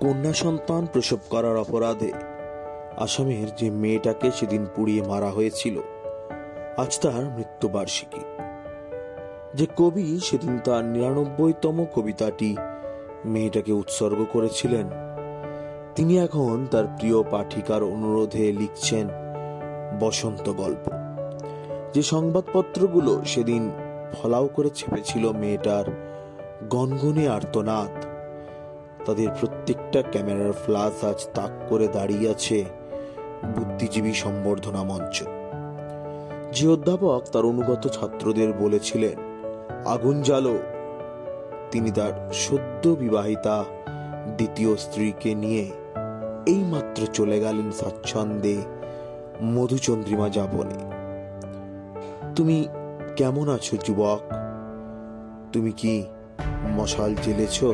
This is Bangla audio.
কন্যা সন্তান প্রসব করার অপরাধে। আসামের যে মেয়েটাকে সেদিন পুড়িয়ে মারা হয়েছিল, আজ তার মৃত্যুবার্ষিকী। যে কবি সেদিন তার নিরানব্বইতম কবিতাটি মেয়েটাকে উৎসর্গ করেছিলেন। তিনি এখন তার প্রিয় পাঠিকার অনুরোধে লিখছেন বসন্ত গল্প। যে সংবাদপত্রগুলো সেদিন ফলাও করে ছেপেছিল মেয়েটার গনগনে আর্তনাদ। তাদের প্রত্যেকটা ক্যামেরার ফ্লাশ আজ তাক করে দাঁড়িয়ে আছে বুদ্ধিজীবী সম্বর্ধনা মঞ্চ। যে অধ্যাপক তার অনুগত ছাত্রদের বলেছিলেন, আগুন জ্বালো। তিনি তার সদ্য বিবাহিতা দ্বিতীয় স্ত্রীকে নিয়ে এইমাত্র চলে গেলেন স্বাচ্ছন্দে মধুচন্দ্রিমা যাপনে। তুমি কেমন আছো, যুবক? তুমি কি মশাল জ্বেলেছ?